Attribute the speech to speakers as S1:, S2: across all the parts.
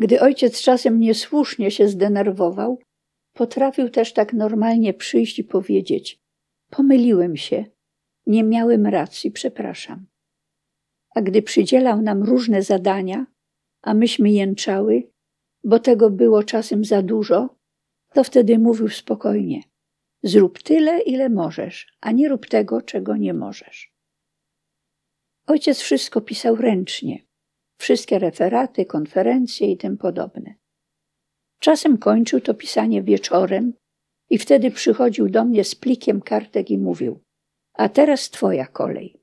S1: Gdy ojciec czasem niesłusznie się zdenerwował, potrafił też tak normalnie przyjść i powiedzieć: Pomyliłem się, nie miałem racji, przepraszam. A gdy przydzielał nam różne zadania, a myśmy jęczały, bo tego było czasem za dużo, to wtedy mówił spokojnie: Zrób tyle, ile możesz, a nie rób tego, czego nie możesz. Ojciec wszystko pisał ręcznie, wszystkie referaty, konferencje i tym podobne. Czasem kończył to pisanie wieczorem i wtedy przychodził do mnie z plikiem kartek i mówił: A teraz twoja kolej.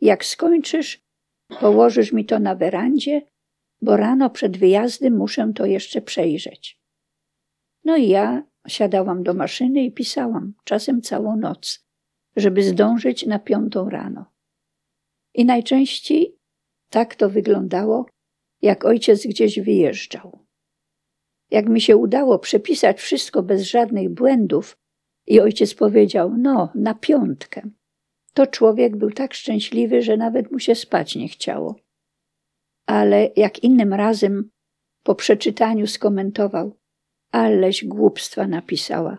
S1: Jak skończysz, położysz mi to na werandzie, bo rano przed wyjazdem muszę to jeszcze przejrzeć. No i ja siadałam do maszyny i pisałam, czasem całą noc, żeby zdążyć na piątą rano. I najczęściej tak to wyglądało, jak ojciec gdzieś wyjeżdżał. Jak mi się udało przepisać wszystko bez żadnych błędów, i ojciec powiedział: No, na piątkę, to człowiek był tak szczęśliwy, że nawet mu się spać nie chciało. Ale jak innym razem po przeczytaniu skomentował: Aleś głupstwa napisała.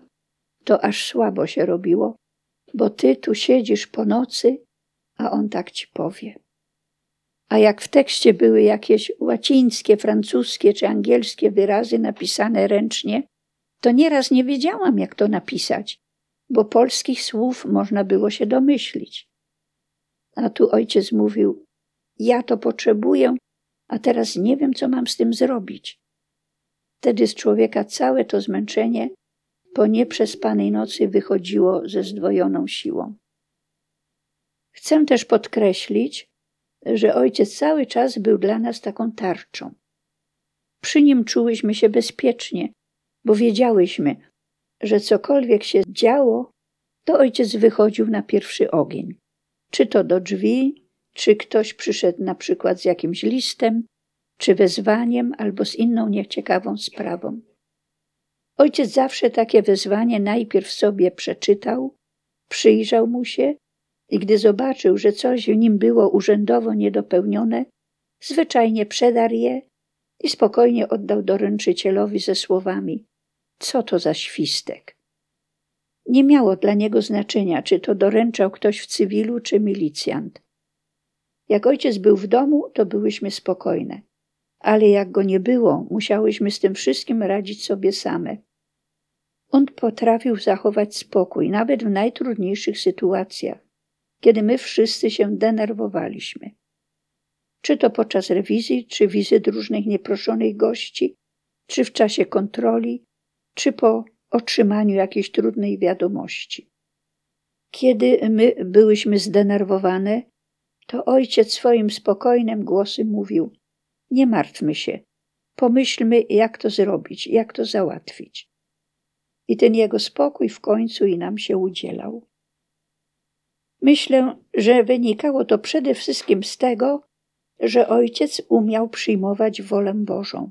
S1: To aż słabo się robiło, bo ty tu siedzisz po nocy, a on tak ci powie. A jak w tekście były jakieś łacińskie, francuskie czy angielskie wyrazy napisane ręcznie, to nieraz nie wiedziałam, jak to napisać, bo polskich słów można było się domyślić. A tu ojciec mówił: Ja to potrzebuję, a teraz nie wiem, co mam z tym zrobić. Wtedy z człowieka całe to zmęczenie po nieprzespanej nocy wychodziło ze zdwojoną siłą. Chcę też podkreślić, że ojciec cały czas był dla nas taką tarczą. Przy nim czułyśmy się bezpiecznie, bo wiedziałyśmy, że cokolwiek się działo, to ojciec wychodził na pierwszy ogień. Czy to do drzwi, czy ktoś przyszedł na przykład z jakimś listem, czy wezwaniem, albo z inną nieciekawą sprawą. Ojciec zawsze takie wezwanie najpierw sobie przeczytał, przyjrzał mu się i gdy zobaczył, że coś w nim było urzędowo niedopełnione, zwyczajnie przedarł je i spokojnie oddał doręczycielowi ze słowami: Co to za świstek? Nie miało dla niego znaczenia, czy to doręczał ktoś w cywilu, czy milicjant. Jak ojciec był w domu, to byłyśmy spokojne, ale jak go nie było, musiałyśmy z tym wszystkim radzić sobie same. On potrafił zachować spokój, nawet w najtrudniejszych sytuacjach kiedy my wszyscy się denerwowaliśmy. Czy to podczas rewizji, czy wizyt różnych nieproszonych gości, czy w czasie kontroli, czy po otrzymaniu jakiejś trudnej wiadomości. Kiedy my byłyśmy zdenerwowane, to ojciec swoim spokojnym głosem mówił: Nie martwmy się, pomyślmy, jak to zrobić, jak to załatwić. I ten jego spokój w końcu i nam się udzielał. Myślę, że wynikało to przede wszystkim z tego, że ojciec umiał przyjmować wolę Bożą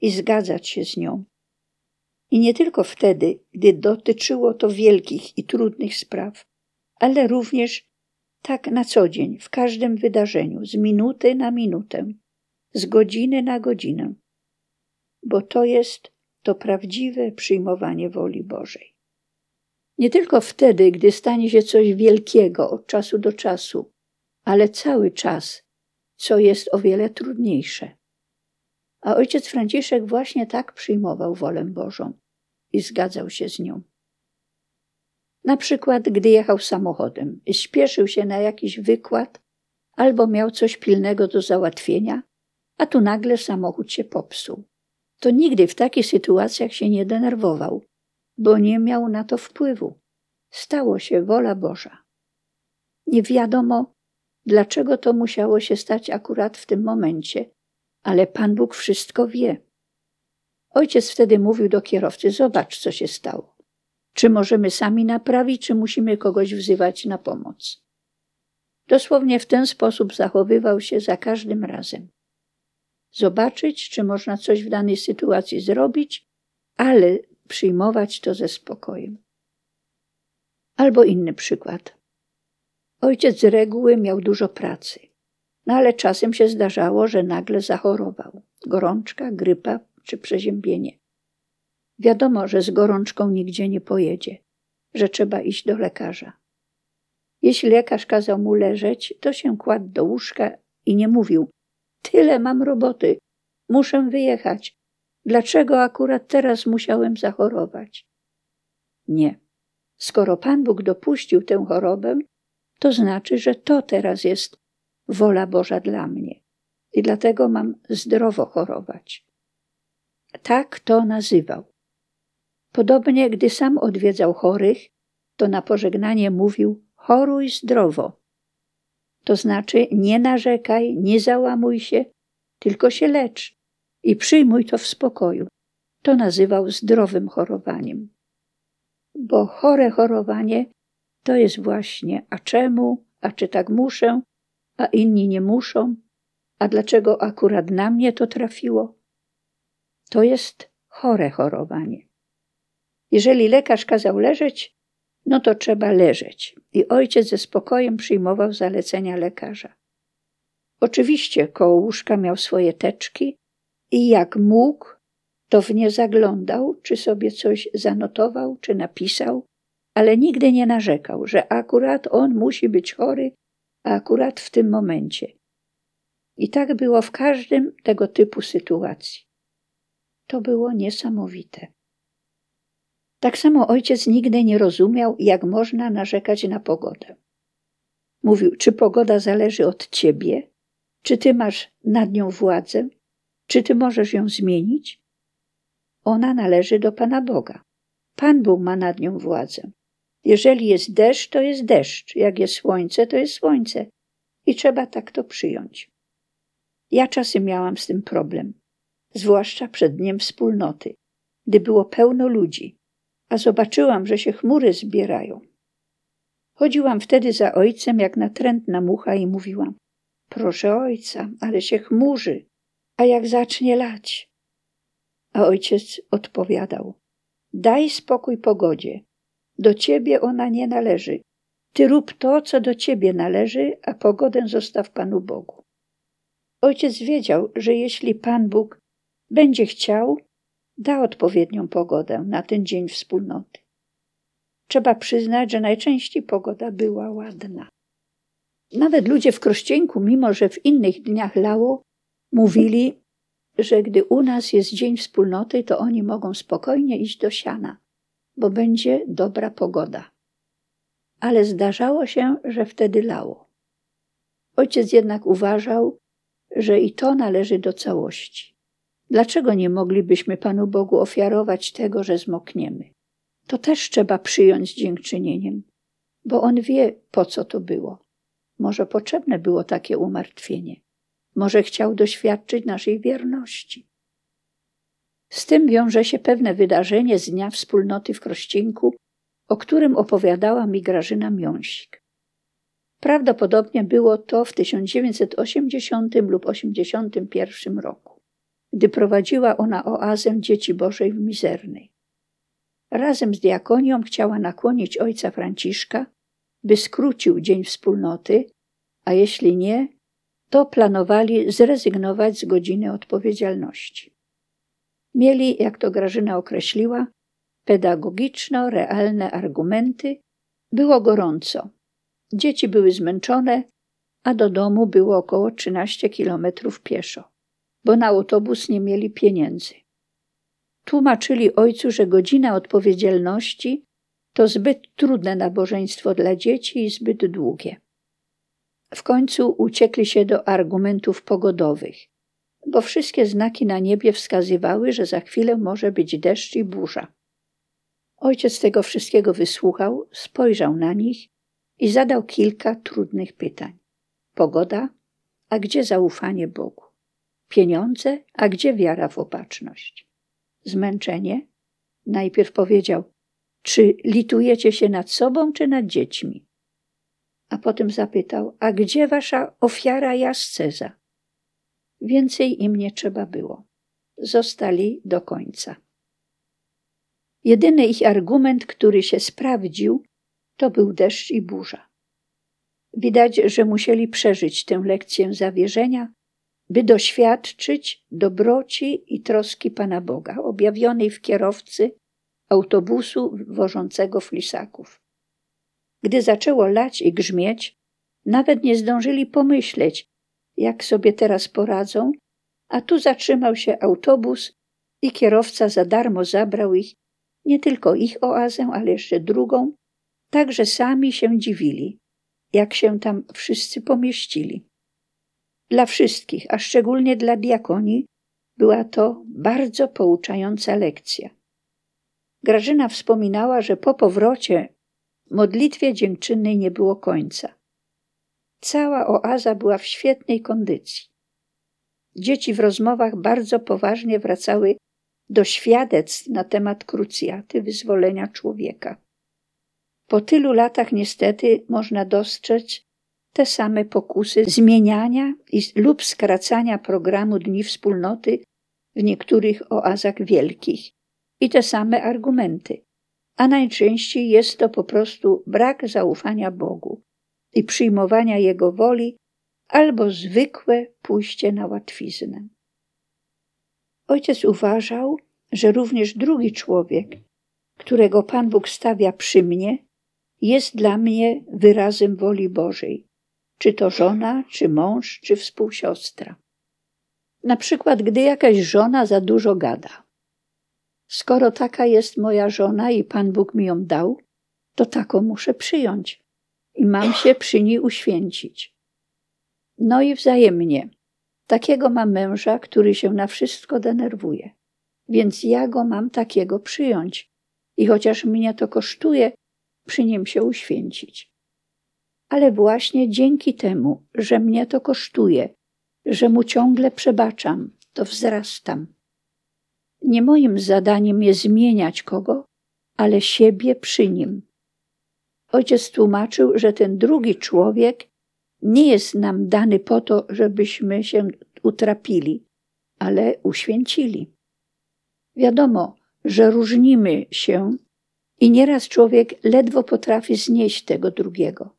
S1: i zgadzać się z nią. I nie tylko wtedy, gdy dotyczyło to wielkich i trudnych spraw, ale również tak na co dzień, w każdym wydarzeniu, z minuty na minutę, z godziny na godzinę, bo to jest to prawdziwe przyjmowanie woli Bożej. Nie tylko wtedy, gdy stanie się coś wielkiego od czasu do czasu, ale cały czas, co jest o wiele trudniejsze. A ojciec Franciszek właśnie tak przyjmował wolę Bożą i zgadzał się z nią. Na przykład, gdy jechał samochodem i śpieszył się na jakiś wykład albo miał coś pilnego do załatwienia, a tu nagle samochód się popsuł. To nigdy w takich sytuacjach się nie denerwował, bo nie miał na to wpływu. Stało się wola Boża. Nie wiadomo, dlaczego to musiało się stać akurat w tym momencie, ale Pan Bóg wszystko wie. Ojciec wtedy mówił do kierowcy: Zobacz, co się stało. Czy możemy sami naprawić, czy musimy kogoś wzywać na pomoc? Dosłownie w ten sposób zachowywał się za każdym razem. Zobaczyć, czy można coś w danej sytuacji zrobić, ale przyjmować to ze spokojem. Albo inny przykład. Ojciec z reguły miał dużo pracy, no ale czasem się zdarzało, że nagle zachorował. gorączka, grypa czy przeziębienie. Wiadomo, że z gorączką nigdzie nie pojedzie, że trzeba iść do lekarza. Jeśli lekarz kazał mu leżeć, to się kładł do łóżka i nie mówił: Tyle mam roboty, muszę wyjechać. Dlaczego akurat teraz musiałem zachorować? Nie. Skoro Pan Bóg dopuścił tę chorobę, to znaczy, że to teraz jest wola Boża dla mnie. I dlatego mam zdrowo chorować. Tak to nazywał. Podobnie, gdy sam odwiedzał chorych, to na pożegnanie mówił: choruj zdrowo. To znaczy, nie narzekaj, nie załamuj się, tylko się lecz i przyjmuj to w spokoju. To nazywał zdrowym chorowaniem. Bo chore chorowanie to jest właśnie, a czemu, a czy tak muszę, a inni nie muszą, a dlaczego akurat na mnie to trafiło? To jest chore chorowanie. Jeżeli lekarz kazał leżeć, no to trzeba leżeć. I ojciec ze spokojem przyjmował zalecenia lekarza. Oczywiście koło łóżka miał swoje teczki i jak mógł, to w nie zaglądał, czy sobie coś zanotował, czy napisał, ale nigdy nie narzekał, że akurat on musi być chory, a akurat w tym momencie. I tak było w każdym tego typu sytuacji. To było niesamowite. Tak samo ojciec nigdy nie rozumiał, jak można narzekać na pogodę. Mówił, czy pogoda zależy od ciebie, czy ty masz nad nią władzę, czy ty możesz ją zmienić? Ona należy do Pana Boga. Pan Bóg ma nad nią władzę. Jeżeli jest deszcz, to jest deszcz. Jak jest słońce, to jest słońce. I trzeba tak to przyjąć. Ja czasem miałam z tym problem, zwłaszcza przed dniem wspólnoty, gdy było pełno ludzi a zobaczyłam, że się chmury zbierają. Chodziłam wtedy za ojcem jak natrętna mucha i mówiłam: Proszę ojca, ale się chmurzy, a jak zacznie lać? A ojciec odpowiadał: Daj spokój pogodzie. Do ciebie ona nie należy. Ty rób to, co do ciebie należy, a pogodę zostaw Panu Bogu. Ojciec wiedział, że jeśli Pan Bóg będzie chciał, da odpowiednią pogodę na ten dzień wspólnoty. Trzeba przyznać, że najczęściej pogoda była ładna. Nawet ludzie w Krościenku, mimo że w innych dniach lało, mówili, że gdy u nas jest dzień wspólnoty, to oni mogą spokojnie iść do siana, bo będzie dobra pogoda. Ale zdarzało się, że wtedy lało. Ojciec jednak uważał, że i to należy do całości. Dlaczego nie moglibyśmy Panu Bogu ofiarować tego, że zmokniemy? To też trzeba przyjąć z dziękczynieniem, bo On wie, po co to było. Może potrzebne było takie umartwienie. Może chciał doświadczyć naszej wierności. Z tym wiąże się pewne wydarzenie z Dnia Wspólnoty w Krościenku, o którym opowiadała mi Grażyna Miąsik. Prawdopodobnie było to w 1980 lub 1981 roku gdy prowadziła ona oazę Dzieci Bożej w Mizernej. Razem z diakonią chciała nakłonić ojca Franciszka, by skrócił dzień wspólnoty, a jeśli nie, to planowali zrezygnować z godziny odpowiedzialności. Mieli, jak to Grażyna określiła, pedagogiczno-realne argumenty. Było gorąco. Dzieci były zmęczone, a do domu było około 13 kilometrów pieszo bo na autobus nie mieli pieniędzy. Tłumaczyli ojcu, że godzina odpowiedzialności to zbyt trudne nabożeństwo dla dzieci i zbyt długie. W końcu uciekli się do argumentów pogodowych, bo wszystkie znaki na niebie wskazywały, że za chwilę może być deszcz i burza. Ojciec tego wszystkiego wysłuchał, spojrzał na nich i zadał kilka trudnych pytań. Pogoda, a gdzie zaufanie Bogu? Pieniądze, a gdzie wiara w opatrzność? Zmęczenie? Najpierw powiedział, czy litujecie się nad sobą, czy nad dziećmi? A potem zapytał, a gdzie wasza ofiara i asceza? Więcej im nie trzeba było. Zostali do końca. Jedyny ich argument, który się sprawdził, to był deszcz i burza. Widać, że musieli przeżyć tę lekcję zawierzenia by doświadczyć dobroci i troski Pana Boga, objawionej w kierowcy autobusu wożącego flisaków. Gdy zaczęło lać i grzmieć, nawet nie zdążyli pomyśleć, jak sobie teraz poradzą, a tu zatrzymał się autobus i kierowca za darmo zabrał ich, nie tylko ich oazę, ale jeszcze drugą, tak że sami się dziwili, jak się tam wszyscy pomieścili. Dla wszystkich, a szczególnie dla diakonii, była to bardzo pouczająca lekcja. Grażyna wspominała, że po powrocie modlitwie dziękczynnej nie było końca. Cała oaza była w świetnej kondycji. Dzieci w rozmowach bardzo poważnie wracały do świadectw na temat krucjaty wyzwolenia człowieka. Po tylu latach niestety można dostrzec te same pokusy zmieniania i, lub skracania programu Dni Wspólnoty w niektórych oazach wielkich i te same argumenty. A najczęściej jest to po prostu brak zaufania Bogu i przyjmowania Jego woli albo zwykłe pójście na łatwiznę. Ojciec uważał, że również drugi człowiek, którego Pan Bóg stawia przy mnie, jest dla mnie wyrazem woli Bożej, czy to żona, czy mąż, czy współsiostra. Na przykład, gdy jakaś żona za dużo gada. Skoro taka jest moja żona i Pan Bóg mi ją dał, to taką muszę przyjąć i mam się przy niej uświęcić. No i wzajemnie. Takiego mam męża, który się na wszystko denerwuje, więc ja go mam takiego przyjąć i chociaż mnie to kosztuje, przy nim się uświęcić. Ale właśnie dzięki temu, że mnie to kosztuje, że mu ciągle przebaczam, to wzrastam. Nie moim zadaniem jest zmieniać kogo, ale siebie przy nim. Ojciec tłumaczył, że ten drugi człowiek nie jest nam dany po to, żebyśmy się utrapili, ale uświęcili. Wiadomo, że różnimy się i nieraz człowiek ledwo potrafi znieść tego drugiego.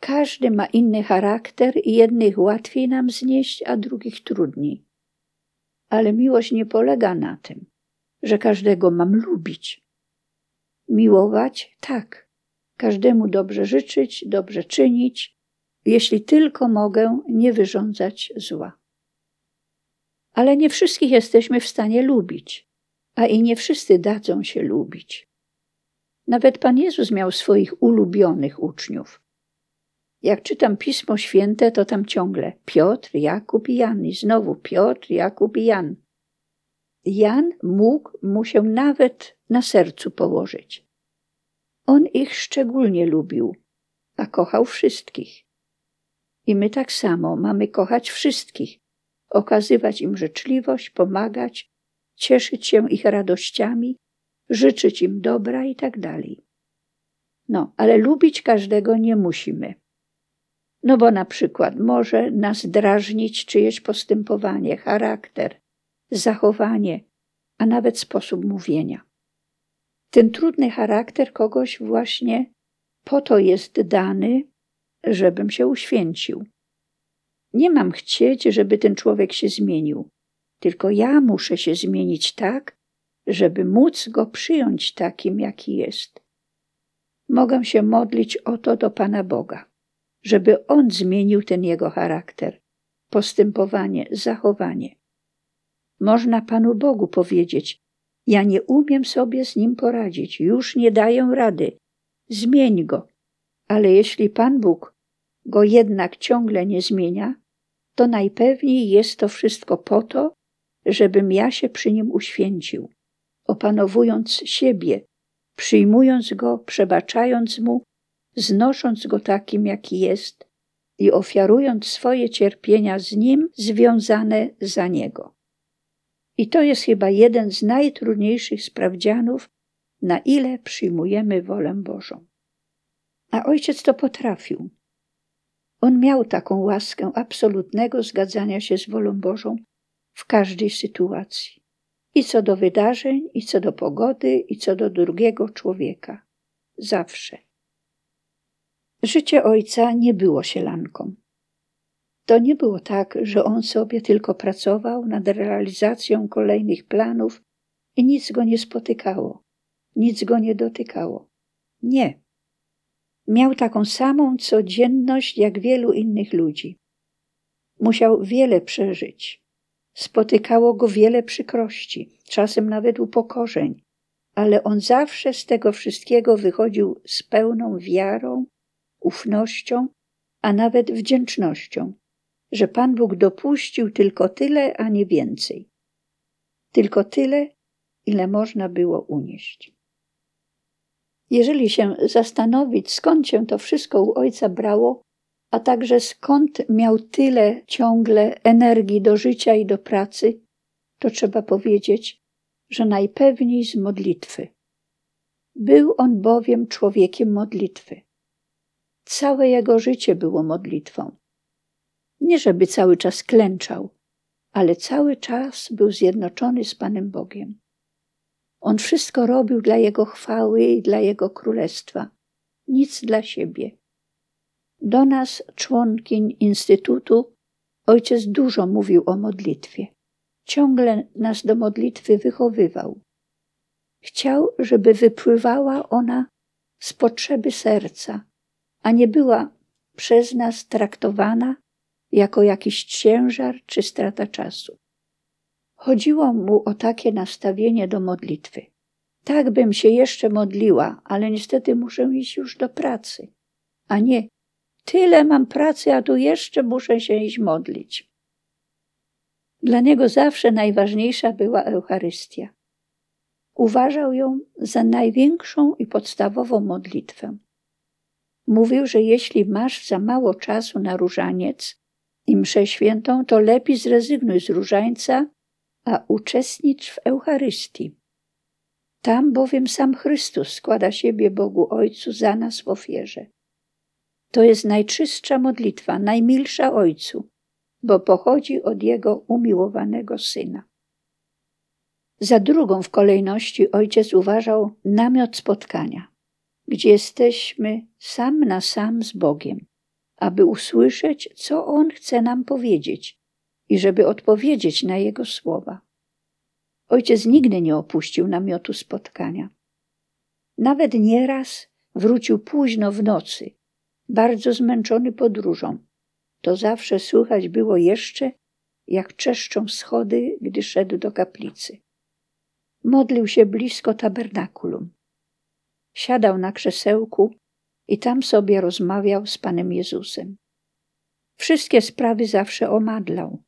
S1: Każdy ma inny charakter i jednych łatwiej nam znieść, a drugich trudniej. Ale miłość nie polega na tym, że każdego mam lubić. Miłować tak, każdemu dobrze życzyć, dobrze czynić, jeśli tylko mogę nie wyrządzać zła. Ale nie wszystkich jesteśmy w stanie lubić, a i nie wszyscy dadzą się lubić. Nawet Pan Jezus miał swoich ulubionych uczniów. Jak czytam Pismo Święte, to tam ciągle Piotr, Jakub i Jan. I znowu Piotr, Jakub i Jan. Jan mógł mu się nawet na sercu położyć. On ich szczególnie lubił, a kochał wszystkich. I my tak samo mamy kochać wszystkich, okazywać im życzliwość, pomagać, cieszyć się ich radościami, życzyć im dobra i tak dalej. No, ale lubić każdego nie musimy. No bo na przykład może nas drażnić czyjeś postępowanie, charakter, zachowanie, a nawet sposób mówienia. Ten trudny charakter kogoś właśnie po to jest dany, żebym się uświęcił. Nie mam chcieć, żeby ten człowiek się zmienił, tylko ja muszę się zmienić tak, żeby móc go przyjąć takim, jaki jest. Mogę się modlić o to do Pana Boga, żeby On zmienił ten jego charakter, postępowanie, zachowanie. Można Panu Bogu powiedzieć: Ja nie umiem sobie z nim poradzić, już nie daję rady, zmień go. Ale jeśli Pan Bóg go jednak ciągle nie zmienia, to najpewniej jest to wszystko po to, żebym ja się przy nim uświęcił, opanowując siebie, przyjmując go, przebaczając mu, znosząc go takim, jaki jest i ofiarując swoje cierpienia z nim związane za niego. I to jest chyba jeden z najtrudniejszych sprawdzianów, na ile przyjmujemy wolę Bożą. A ojciec to potrafił. On miał taką łaskę absolutnego zgadzania się z wolą Bożą w każdej sytuacji. I co do wydarzeń, i co do pogody, i co do drugiego człowieka. Zawsze. Życie ojca nie było sielanką. To nie było tak, że on sobie tylko pracował nad realizacją kolejnych planów i nic go nie spotykało, nic go nie dotykało. Nie. Miał taką samą codzienność jak wielu innych ludzi. Musiał wiele przeżyć. Spotykało go wiele przykrości, czasem nawet upokorzeń, ale on zawsze z tego wszystkiego wychodził z pełną wiarą, ufnością, a nawet wdzięcznością, że Pan Bóg dopuścił tylko tyle, a nie więcej. Tylko tyle, ile można było unieść. Jeżeli się zastanowić, skąd się to wszystko u ojca brało, a także skąd miał tyle ciągle energii do życia i do pracy, to trzeba powiedzieć, że najpewniej z modlitwy. Był on bowiem człowiekiem modlitwy. Całe jego życie było modlitwą. Nie żeby cały czas klęczał, ale cały czas był zjednoczony z Panem Bogiem. On wszystko robił dla Jego chwały i dla Jego królestwa, nic dla siebie. Do nas, członkiń Instytutu, ojciec dużo mówił o modlitwie. Ciągle nas do modlitwy wychowywał. Chciał, żeby wypływała ona z potrzeby serca, a nie była przez nas traktowana jako jakiś ciężar czy strata czasu. Chodziło mu o takie nastawienie do modlitwy. Tak bym się jeszcze modliła, ale niestety muszę iść już do pracy. A nie, tyle mam pracy, a tu jeszcze muszę się iść modlić. Dla niego zawsze najważniejsza była Eucharystia. Uważał ją za największą i podstawową modlitwę. Mówił, że jeśli masz za mało czasu na różaniec i mszę świętą, to lepiej zrezygnuj z różańca, a uczestnicz w Eucharystii. Tam bowiem sam Chrystus składa siebie Bogu Ojcu za nas w ofierze. To jest najczystsza modlitwa, najmilsza Ojcu, bo pochodzi od Jego umiłowanego Syna. Za drugą w kolejności ojciec uważał namiot spotkania, gdzie jesteśmy sam na sam z Bogiem, aby usłyszeć, co On chce nam powiedzieć i żeby odpowiedzieć na Jego słowa. Ojciec nigdy nie opuścił namiotu spotkania. Nawet nieraz wrócił późno w nocy, bardzo zmęczony podróżą. To zawsze słychać było jeszcze, jak czeszczą schody, gdy szedł do kaplicy. Modlił się blisko tabernakulum. Siadał na krzesełku i tam sobie rozmawiał z Panem Jezusem. Wszystkie sprawy zawsze omadlał.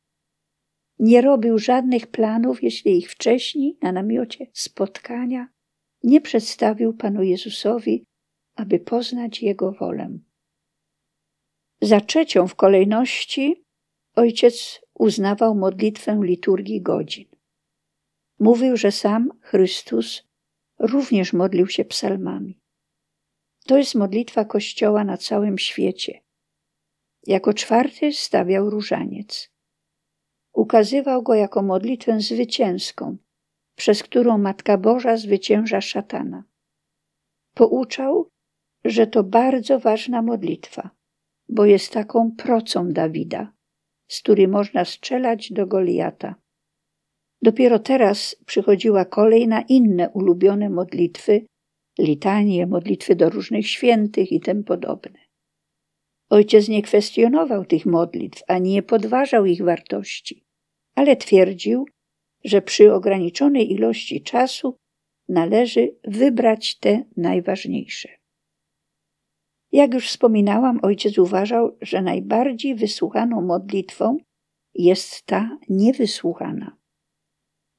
S1: Nie robił żadnych planów, jeśli ich wcześniej na namiocie spotkania nie przedstawił Panu Jezusowi, aby poznać Jego wolę. Za trzecią w kolejności ojciec uznawał modlitwę liturgii godzin. Mówił, że sam Chrystus również modlił się psalmami. To jest modlitwa Kościoła na całym świecie. Jako czwarty stawiał różaniec. Ukazywał go jako modlitwę zwycięską, przez którą Matka Boża zwycięża szatana. Pouczał, że to bardzo ważna modlitwa, bo jest taką procą Dawida, z której można strzelać do Goliata. Dopiero teraz przychodziła kolej na inne ulubione modlitwy, litanie, modlitwy do różnych świętych i tym podobne. Ojciec nie kwestionował tych modlitw, ani nie podważał ich wartości, ale twierdził, że przy ograniczonej ilości czasu należy wybrać te najważniejsze. Jak już wspominałam, ojciec uważał, że najbardziej wysłuchaną modlitwą jest ta niewysłuchana.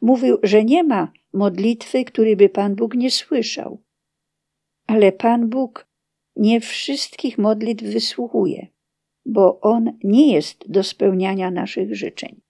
S1: Mówił, że nie ma modlitwy, której by Pan Bóg nie słyszał. Ale Pan Bóg nie wszystkich modlitw wysłuchuje, bo On nie jest do spełniania naszych życzeń.